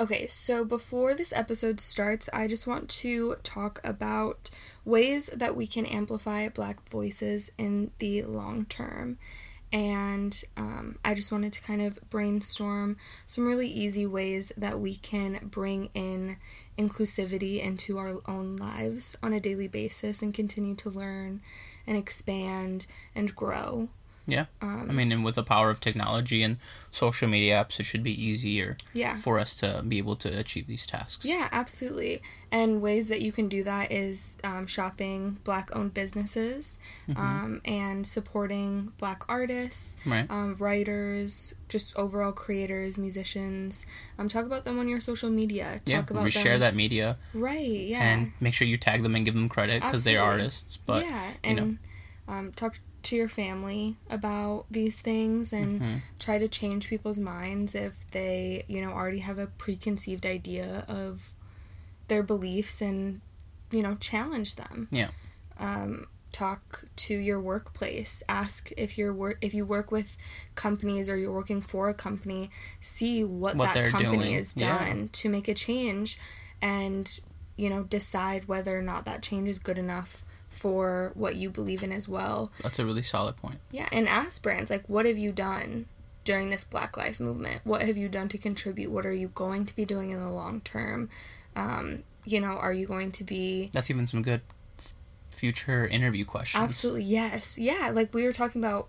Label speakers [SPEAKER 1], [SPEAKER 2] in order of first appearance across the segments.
[SPEAKER 1] Okay, so before this episode starts, I just want to talk about ways that we can amplify Black voices in the long term. And um, I just wanted to kind of brainstorm some really easy ways that we can bring in inclusivity into our own lives on a daily basis and continue to learn and expand and grow.
[SPEAKER 2] Yeah. Um, I mean, and with the power of technology and social media apps, it should be easier
[SPEAKER 1] yeah.
[SPEAKER 2] for us to be able to achieve these tasks.
[SPEAKER 1] Yeah, absolutely. And ways that you can do that is um, shopping black owned businesses mm-hmm. um, and supporting black artists,
[SPEAKER 2] right.
[SPEAKER 1] um, writers, just overall creators, musicians. Um, talk about them on your social media. Talk
[SPEAKER 2] yeah,
[SPEAKER 1] about
[SPEAKER 2] share them. that media.
[SPEAKER 1] Right, yeah.
[SPEAKER 2] And make sure you tag them and give them credit because they're artists. But,
[SPEAKER 1] yeah, and
[SPEAKER 2] you know.
[SPEAKER 1] Um, talk to your family about these things and mm-hmm. try to change people's minds if they, you know, already have a preconceived idea of their beliefs and, you know, challenge them.
[SPEAKER 2] Yeah.
[SPEAKER 1] Um, talk to your workplace. Ask if you're work if you work with companies or you're working for a company, see what, what that company doing. has done yeah. to make a change and, you know, decide whether or not that change is good enough for what you believe in as well.
[SPEAKER 2] That's a really solid point.
[SPEAKER 1] Yeah, and ask brands like, what have you done during this Black Life movement? What have you done to contribute? What are you going to be doing in the long term? Um, you know, are you going to be?
[SPEAKER 2] That's even some good f- future interview questions.
[SPEAKER 1] Absolutely, yes, yeah. Like we were talking about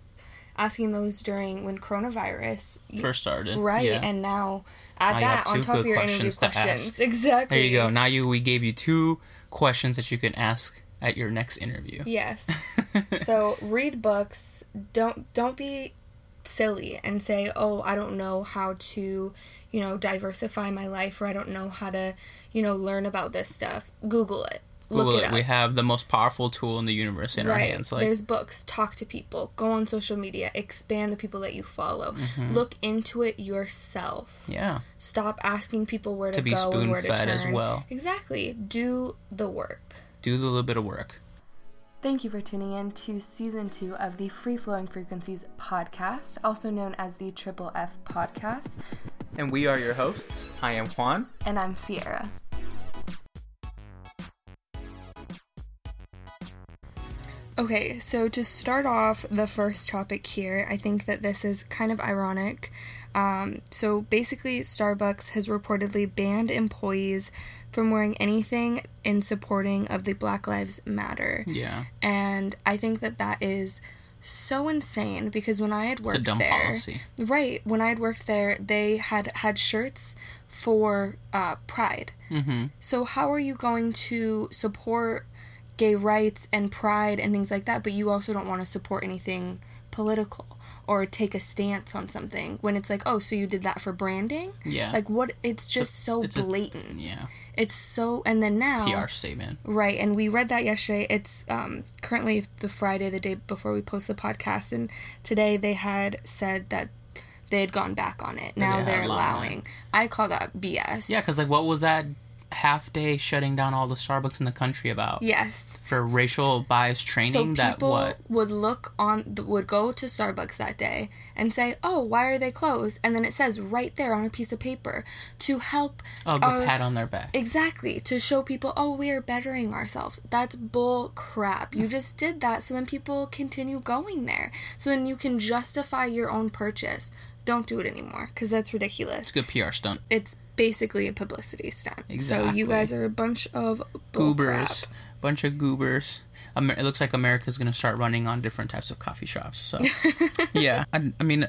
[SPEAKER 1] asking those during when coronavirus
[SPEAKER 2] first started,
[SPEAKER 1] right?
[SPEAKER 2] Yeah.
[SPEAKER 1] And now add now that on top of your interview questions. Exactly.
[SPEAKER 2] There you go. Now you we gave you two questions that you can ask at your next interview.
[SPEAKER 1] Yes. so read books. Don't don't be silly and say, "Oh, I don't know how to, you know, diversify my life or I don't know how to, you know, learn about this stuff." Google it.
[SPEAKER 2] Google Look it. it we have the most powerful tool in the universe in right. our hands.
[SPEAKER 1] Like there's books. Talk to people. Go on social media. Expand the people that you follow. Mm-hmm. Look into it yourself.
[SPEAKER 2] Yeah.
[SPEAKER 1] Stop asking people where to, to be go spoon and where to turn.
[SPEAKER 2] as well.
[SPEAKER 1] Exactly. Do the work
[SPEAKER 2] do the little bit of work.
[SPEAKER 1] Thank you for tuning in to season two of the Free Flowing Frequencies podcast, also known as the Triple F podcast.
[SPEAKER 2] And we are your hosts. I am Juan.
[SPEAKER 1] And I'm Sierra. Okay, so to start off the first topic here, I think that this is kind of ironic. Um, so basically, Starbucks has reportedly banned employees from wearing anything in supporting of the Black Lives Matter.
[SPEAKER 2] Yeah.
[SPEAKER 1] And I think that that is so insane because when I had worked there,
[SPEAKER 2] policy.
[SPEAKER 1] right? When I had worked there, they had had shirts for uh, Pride.
[SPEAKER 2] Mm-hmm.
[SPEAKER 1] So how are you going to support gay rights and pride and things like that, but you also don't want to support anything political or take a stance on something when it's like, oh, so you did that for branding?
[SPEAKER 2] Yeah.
[SPEAKER 1] Like what? It's just so, so blatant.
[SPEAKER 2] A, yeah.
[SPEAKER 1] It's so, and then now
[SPEAKER 2] PR statement.
[SPEAKER 1] Right, and we read that yesterday. It's um, currently the Friday, the day before we post the podcast, and today they had said that they had gone back on it. Now they are allowing. I call that BS.
[SPEAKER 2] Yeah, because like, what was that half day shutting down all the Starbucks in the country about.
[SPEAKER 1] Yes.
[SPEAKER 2] For racial bias training so that what
[SPEAKER 1] would look on would go to Starbucks that day and say, "Oh, why are they closed?" And then it says right there on a piece of paper to help
[SPEAKER 2] Oh, pat on their back.
[SPEAKER 1] Exactly. To show people, "Oh, we are bettering ourselves." That's bull crap. You just did that so then people continue going there. So then you can justify your own purchase don't do it anymore because that's ridiculous.
[SPEAKER 2] It's a good PR stunt.
[SPEAKER 1] It's basically a publicity stunt.
[SPEAKER 2] Exactly.
[SPEAKER 1] So you guys are a bunch of
[SPEAKER 2] goobers, crap. bunch of goobers. It looks like America's going to start running on different types of coffee shops. So yeah, I, I mean,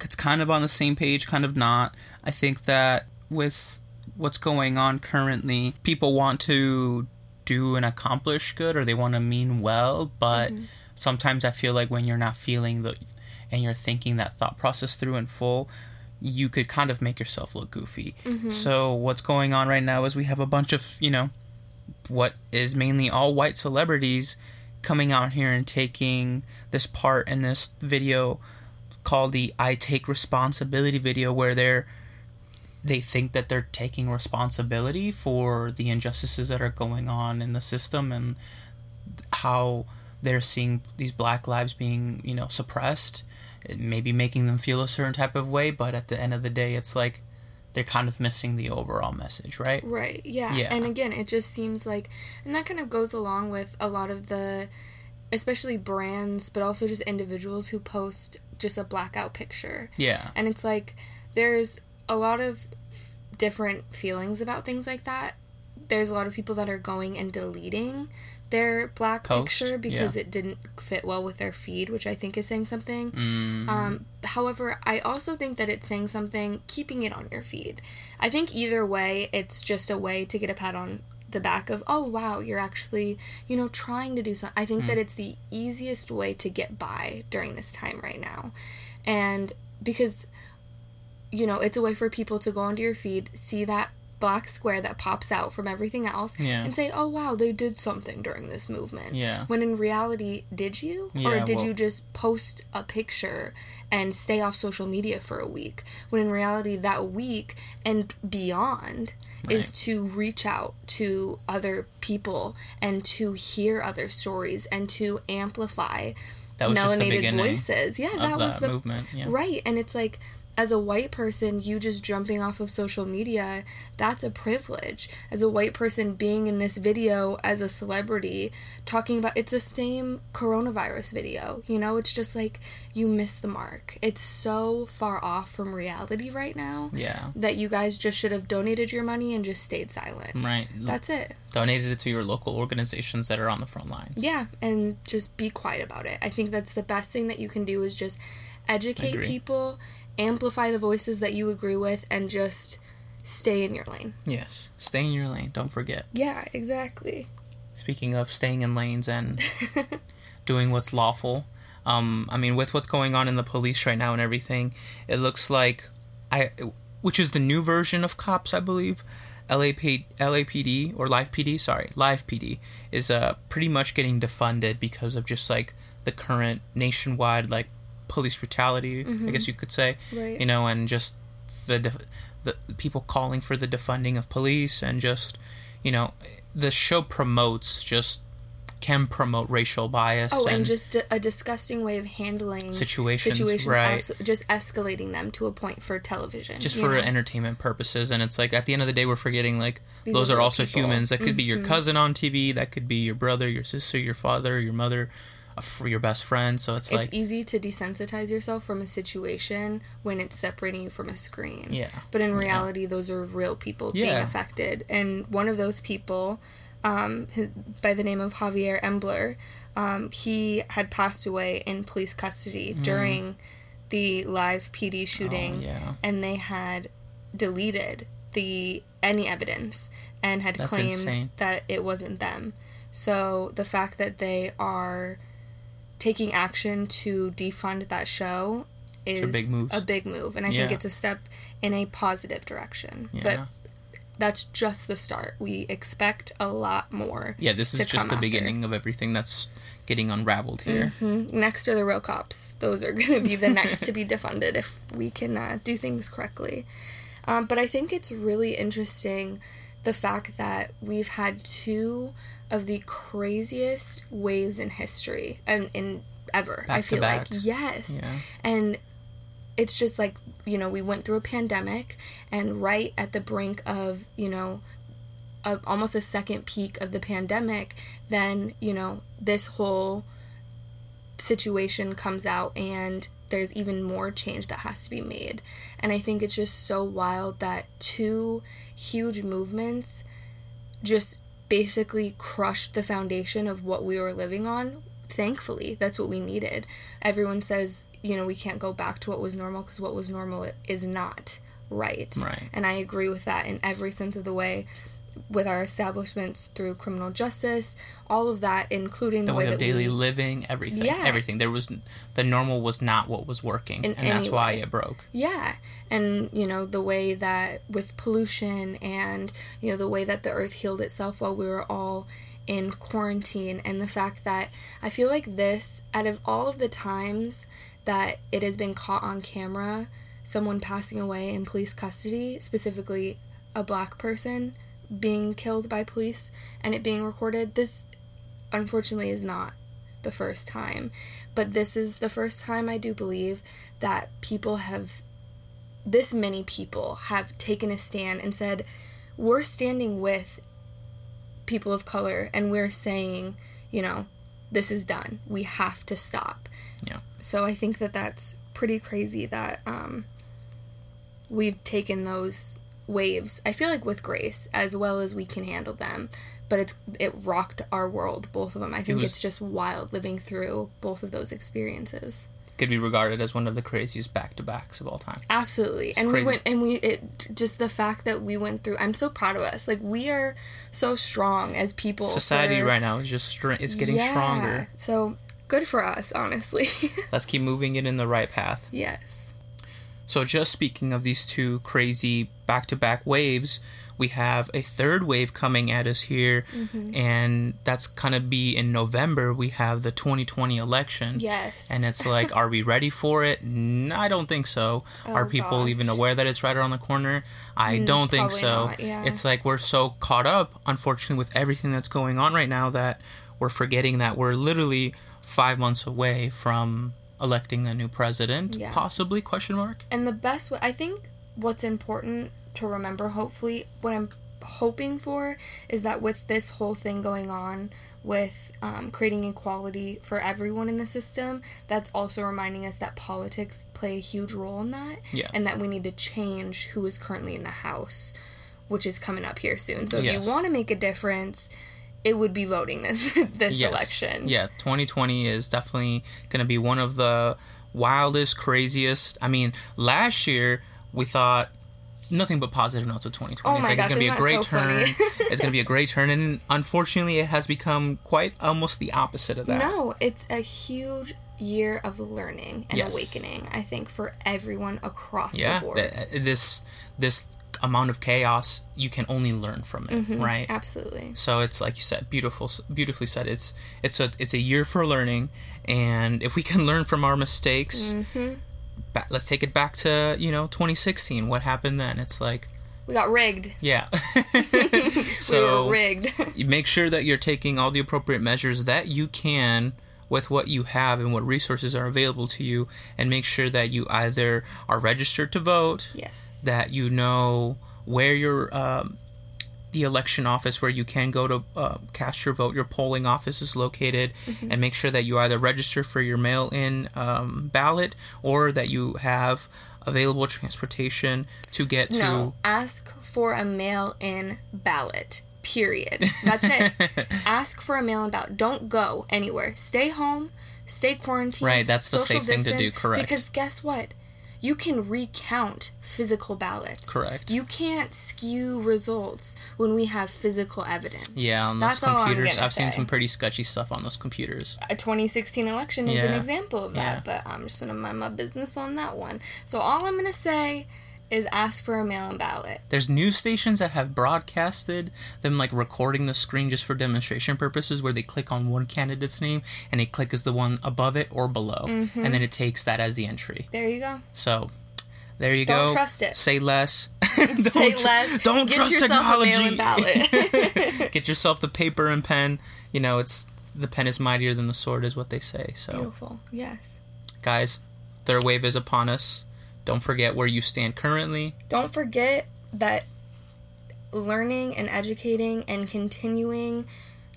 [SPEAKER 2] it's kind of on the same page, kind of not. I think that with what's going on currently, people want to do and accomplish good or they want to mean well, but mm-hmm. sometimes I feel like when you're not feeling the and you're thinking that thought process through in full, you could kind of make yourself look goofy.
[SPEAKER 1] Mm-hmm.
[SPEAKER 2] So what's going on right now is we have a bunch of, you know, what is mainly all white celebrities coming out here and taking this part in this video called the I take responsibility video where they're they think that they're taking responsibility for the injustices that are going on in the system and how they're seeing these black lives being, you know, suppressed maybe making them feel a certain type of way, but at the end of the day, it's like they're kind of missing the overall message, right?
[SPEAKER 1] Right. Yeah.
[SPEAKER 2] Yeah.
[SPEAKER 1] And again, it just seems like, and that kind of goes along with a lot of the, especially brands, but also just individuals who post just a blackout picture.
[SPEAKER 2] Yeah.
[SPEAKER 1] And it's like, there's a lot of different feelings about things like that. There's a lot of people that are going and deleting their black
[SPEAKER 2] Post,
[SPEAKER 1] picture because
[SPEAKER 2] yeah.
[SPEAKER 1] it didn't fit well with their feed, which I think is saying something.
[SPEAKER 2] Mm,
[SPEAKER 1] Um, however, I also think that it's saying something keeping it on your feed. I think either way, it's just a way to get a pat on the back of, oh wow, you're actually, you know, trying to do something. I think that it's the easiest way to get by during this time right now. And because, you know, it's a way for people to go onto your feed, see that black square that pops out from everything else
[SPEAKER 2] Yeah.
[SPEAKER 1] and say, "Oh wow, they did something during this movement."
[SPEAKER 2] Yeah.
[SPEAKER 1] When in reality, did you?
[SPEAKER 2] Yeah, or
[SPEAKER 1] did
[SPEAKER 2] well-
[SPEAKER 1] you just post a picture and stay off social media for a week? When in reality, that week and beyond is to reach out to other people and to hear other stories and to amplify
[SPEAKER 2] That was just the
[SPEAKER 1] melanated voices. Yeah, that was the
[SPEAKER 2] movement. Yeah.
[SPEAKER 1] Right. And it's like, as a white person, you just jumping off of social media, that's a privilege. As a white person being in this video as a celebrity, talking about it's the same coronavirus video. You know, it's just like you miss the mark. It's so far off from reality right now
[SPEAKER 2] Yeah.
[SPEAKER 1] that you guys just should have donated your money and just stayed silent.
[SPEAKER 2] Right.
[SPEAKER 1] That's it.
[SPEAKER 2] Donated it to your local organizations that are on the front lines.
[SPEAKER 1] Yeah, and just be quiet about it. I think that's the best thing that you can do is just educate people, amplify the voices that you agree with, and just stay in your lane.
[SPEAKER 2] Yes. Stay in your lane. Don't forget.
[SPEAKER 1] Yeah, exactly.
[SPEAKER 2] Speaking of staying in lanes and doing what's lawful, um, I mean, with what's going on in the police right now and everything, it looks like I, which is the new version of cops, I believe. LAP, LAPD or Live PD, sorry, Live PD is uh pretty much getting defunded because of just like the current nationwide like police brutality, I guess you could say,
[SPEAKER 1] Right.
[SPEAKER 2] you know, and just the def- the people calling for the defunding of police and just you know the show promotes just can promote racial bias
[SPEAKER 1] Oh, and,
[SPEAKER 2] and,
[SPEAKER 1] just a, a disgusting way of handling
[SPEAKER 2] Situations,
[SPEAKER 1] situations
[SPEAKER 2] right.
[SPEAKER 1] abso- just escalating them to a point for television.
[SPEAKER 2] just for
[SPEAKER 1] know?
[SPEAKER 2] entertainment purposes and it's like at the end of the day we're forgetting like
[SPEAKER 1] These
[SPEAKER 2] those
[SPEAKER 1] are
[SPEAKER 2] are also
[SPEAKER 1] people. Mm-hmm.
[SPEAKER 2] humans that could be your cousin on tv that could be your brother your sister your father your mother a your best friend so it's,
[SPEAKER 1] it's
[SPEAKER 2] like
[SPEAKER 1] easy to desensitize yourself from a situation when it's separating you from a screen.
[SPEAKER 2] Yeah.
[SPEAKER 1] But in reality, those are real people being affected. And one of those people, um, by the name of Javier Ambler, um, he had passed away in police custody during the live PD shooting.
[SPEAKER 2] Mm. Oh, yeah.
[SPEAKER 1] And they had deleted the any evidence and had
[SPEAKER 2] That's
[SPEAKER 1] claimed
[SPEAKER 2] insane.
[SPEAKER 1] that it wasn't them. So the fact that they are taking action to defund that show is
[SPEAKER 2] a big move.
[SPEAKER 1] a big move, and I think it's a step in a positive direction.
[SPEAKER 2] Yeah.
[SPEAKER 1] But that's just the start. We expect a lot more.
[SPEAKER 2] yeah this is just the
[SPEAKER 1] after.
[SPEAKER 2] beginning of everything that's getting unraveled here
[SPEAKER 1] Mhm. Next are the real cops. Those are going to be the next to be defunded if we can uh, do things correctly. Um, but I think it's really interesting the fact that we've had two of the craziest waves in history and in ever. I
[SPEAKER 2] Back to
[SPEAKER 1] feel like yes,
[SPEAKER 2] Yeah.
[SPEAKER 1] and it's just like you know we went through a pandemic and right at the brink of you know a, almost a second peak of the pandemic then you know this whole situation comes out and there's even more change that has to be made and i think it's just so wild that two huge movements just basically crushed the foundation of what we were living on. Thankfully that's what we needed. Everyone says you know we can't go back to what was normal because what was normal is not right.
[SPEAKER 2] Right.
[SPEAKER 1] and i agree with that in every sense of the way with our establishments through criminal justice all of that including the,
[SPEAKER 2] the
[SPEAKER 1] way,
[SPEAKER 2] way of daily
[SPEAKER 1] we
[SPEAKER 2] living everything
[SPEAKER 1] Yeah.
[SPEAKER 2] everything there was the normal was not what was working
[SPEAKER 1] In
[SPEAKER 2] and that's
[SPEAKER 1] any
[SPEAKER 2] why
[SPEAKER 1] way.
[SPEAKER 2] it broke
[SPEAKER 1] Yeah, and you know the way that with pollution and you know the way that the earth healed itself while we were all in quarantine and the fact that I feel like this out of all of the times that it has been caught on camera someone passing away in police custody specifically a black person being killed by police and it being recorded this unfortunately is not the first time but this is the first time I do believe that people have this many people have taken a stand and said, we're standing with people of color and we're saying, you know, this is done. We have to stop.
[SPEAKER 2] Yeah.
[SPEAKER 1] So I think that that's pretty crazy that um, we've taken those waves. I feel like with grace as well as we can handle them, but it's it rocked our world, both of them. I think
[SPEAKER 2] was-
[SPEAKER 1] it's just wild living through both of those experiences.
[SPEAKER 2] Could be regarded as one of the craziest back to backs of all time.
[SPEAKER 1] Absolutely. and
[SPEAKER 2] crazy.
[SPEAKER 1] we went and we it just the fact that we went through I'm so proud of us. Like we are so strong as people.
[SPEAKER 2] Society
[SPEAKER 1] for-
[SPEAKER 2] right now is just str- it's getting
[SPEAKER 1] Yeah.
[SPEAKER 2] stronger.
[SPEAKER 1] So good for us, honestly.
[SPEAKER 2] Let's keep moving it in the right path.
[SPEAKER 1] yes.
[SPEAKER 2] So, just speaking of these two crazy back to back waves, we have a third wave coming at us here,
[SPEAKER 1] Mm-hmm.
[SPEAKER 2] and that's gonna be in November. We have the 2020 election.
[SPEAKER 1] Yes.
[SPEAKER 2] And it's like, are we ready for it? I don't think so. are
[SPEAKER 1] Oh,
[SPEAKER 2] people
[SPEAKER 1] gosh.
[SPEAKER 2] even aware that it's right around the corner? I don't think so.
[SPEAKER 1] not, yeah.
[SPEAKER 2] It's like we're so caught up, unfortunately, with everything that's going on right now that we're forgetting that we're literally five months away from electing a new president,
[SPEAKER 1] Yeah.
[SPEAKER 2] possibly? Question mark.
[SPEAKER 1] And the best way, I think what's important to remember, hopefully, what I'm hoping for is that with this whole thing going on with um, creating equality for everyone in the system, that's also reminding us that politics play a huge role in that.
[SPEAKER 2] Yeah.
[SPEAKER 1] And that we need to change who is currently in the House, which is coming up here soon. So if
[SPEAKER 2] Yes.
[SPEAKER 1] you want to make a difference, it would be voting this this
[SPEAKER 2] Yes.
[SPEAKER 1] election.
[SPEAKER 2] Yeah, 2020 is definitely going to be one of the wildest, craziest. I mean, last year we thought nothing but positive notes of 2020.
[SPEAKER 1] Oh
[SPEAKER 2] it's like
[SPEAKER 1] gosh,
[SPEAKER 2] it's going to be a great
[SPEAKER 1] so
[SPEAKER 2] turn. it's going to be a great turn, and unfortunately, it has become quite almost the opposite of that.
[SPEAKER 1] No, it's a huge year of learning and
[SPEAKER 2] Yes.
[SPEAKER 1] awakening. I think for everyone across
[SPEAKER 2] Yeah,
[SPEAKER 1] the board.
[SPEAKER 2] th- uh, this this amount of chaos, you can only learn from it,
[SPEAKER 1] Mm-hmm.
[SPEAKER 2] right?
[SPEAKER 1] Absolutely.
[SPEAKER 2] So it's like you said, beautiful, beautifully said. It's it's a it's a year for learning, and if we can learn from our mistakes,
[SPEAKER 1] Mm-hmm.
[SPEAKER 2] ba- let's take it back to you know 2016. What happened then? It's like
[SPEAKER 1] We got rigged.
[SPEAKER 2] yeah.
[SPEAKER 1] we
[SPEAKER 2] so
[SPEAKER 1] were rigged.
[SPEAKER 2] make sure that you're taking all the appropriate measures that you can with what you have and what resources are available to you, and make sure that you either are registered to vote,
[SPEAKER 1] yes.
[SPEAKER 2] that you know where your um, the election office where you can go to uh, cast your vote, your polling office is located,
[SPEAKER 1] Mm-hmm.
[SPEAKER 2] and make sure that you either register for your mail-in um, ballot or that you have available transportation to get to.
[SPEAKER 1] Ask for a mail-in ballot. Period. That's it. ask for a mail-in ballot. Don't go anywhere. Stay home. Stay quarantined.
[SPEAKER 2] Right, that's the safe thing to do, correct.
[SPEAKER 1] Because guess what? You can recount physical ballots.
[SPEAKER 2] Correct.
[SPEAKER 1] You can't skew results when we have physical evidence.
[SPEAKER 2] Yeah, on those
[SPEAKER 1] That's getting.
[SPEAKER 2] I've seen some pretty sketchy stuff on those computers.
[SPEAKER 1] a 2016 election is an example of that,
[SPEAKER 2] Yeah.
[SPEAKER 1] but I'm just gonna mind my business on that one. So all I'm gonna say is ask for a mail-in ballot.
[SPEAKER 2] There's news stations that have broadcasted them like recording the screen just for demonstration purposes, where they click on one candidate's name and a click is the one above it or below,
[SPEAKER 1] Mm-hmm.
[SPEAKER 2] and then it takes that as the entry.
[SPEAKER 1] There you go.
[SPEAKER 2] So there you
[SPEAKER 1] Don't
[SPEAKER 2] go.
[SPEAKER 1] trust it.
[SPEAKER 2] Say less.
[SPEAKER 1] Say
[SPEAKER 2] tr-
[SPEAKER 1] less.
[SPEAKER 2] Don't
[SPEAKER 1] Get
[SPEAKER 2] trust technology.
[SPEAKER 1] a mail-in ballot.
[SPEAKER 2] Get yourself the paper and pen. You know, it's the pen is mightier than the sword, is what they say. So,
[SPEAKER 1] Beautiful. Yes.
[SPEAKER 2] guys, third wave is upon us. Don't forget where you stand currently.
[SPEAKER 1] Don't forget that learning and educating and continuing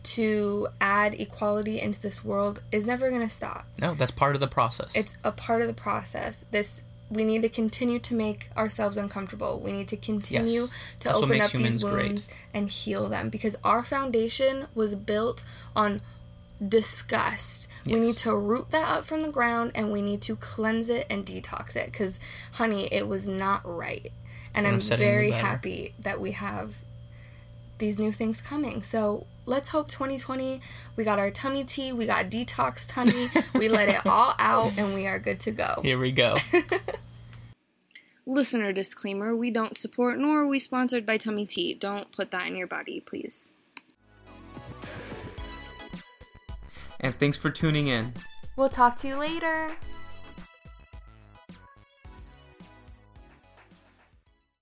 [SPEAKER 1] to add equality into this world is never going to stop.
[SPEAKER 2] No, that's part of the process.
[SPEAKER 1] It's a part of the process. This we need to continue to make ourselves uncomfortable. We need to continue
[SPEAKER 2] Yes.
[SPEAKER 1] to
[SPEAKER 2] That's
[SPEAKER 1] open up these
[SPEAKER 2] humans great.
[SPEAKER 1] wounds and heal them because our foundation was built on disgust. We need to root that up from the ground and we need to cleanse it and detox it cuz honey, it was not right. And I'm
[SPEAKER 2] have said it any
[SPEAKER 1] very happy that we have these new things coming. So let's hope 2020 we got our tummy tea, we got detoxed honey, we let it all out, and we are good to go.
[SPEAKER 2] Here we go.
[SPEAKER 1] Listener disclaimer we don't support nor are we sponsored by Tummy Tea. Don't put that in your body, please.
[SPEAKER 2] And thanks for tuning in.
[SPEAKER 1] We'll talk to you later.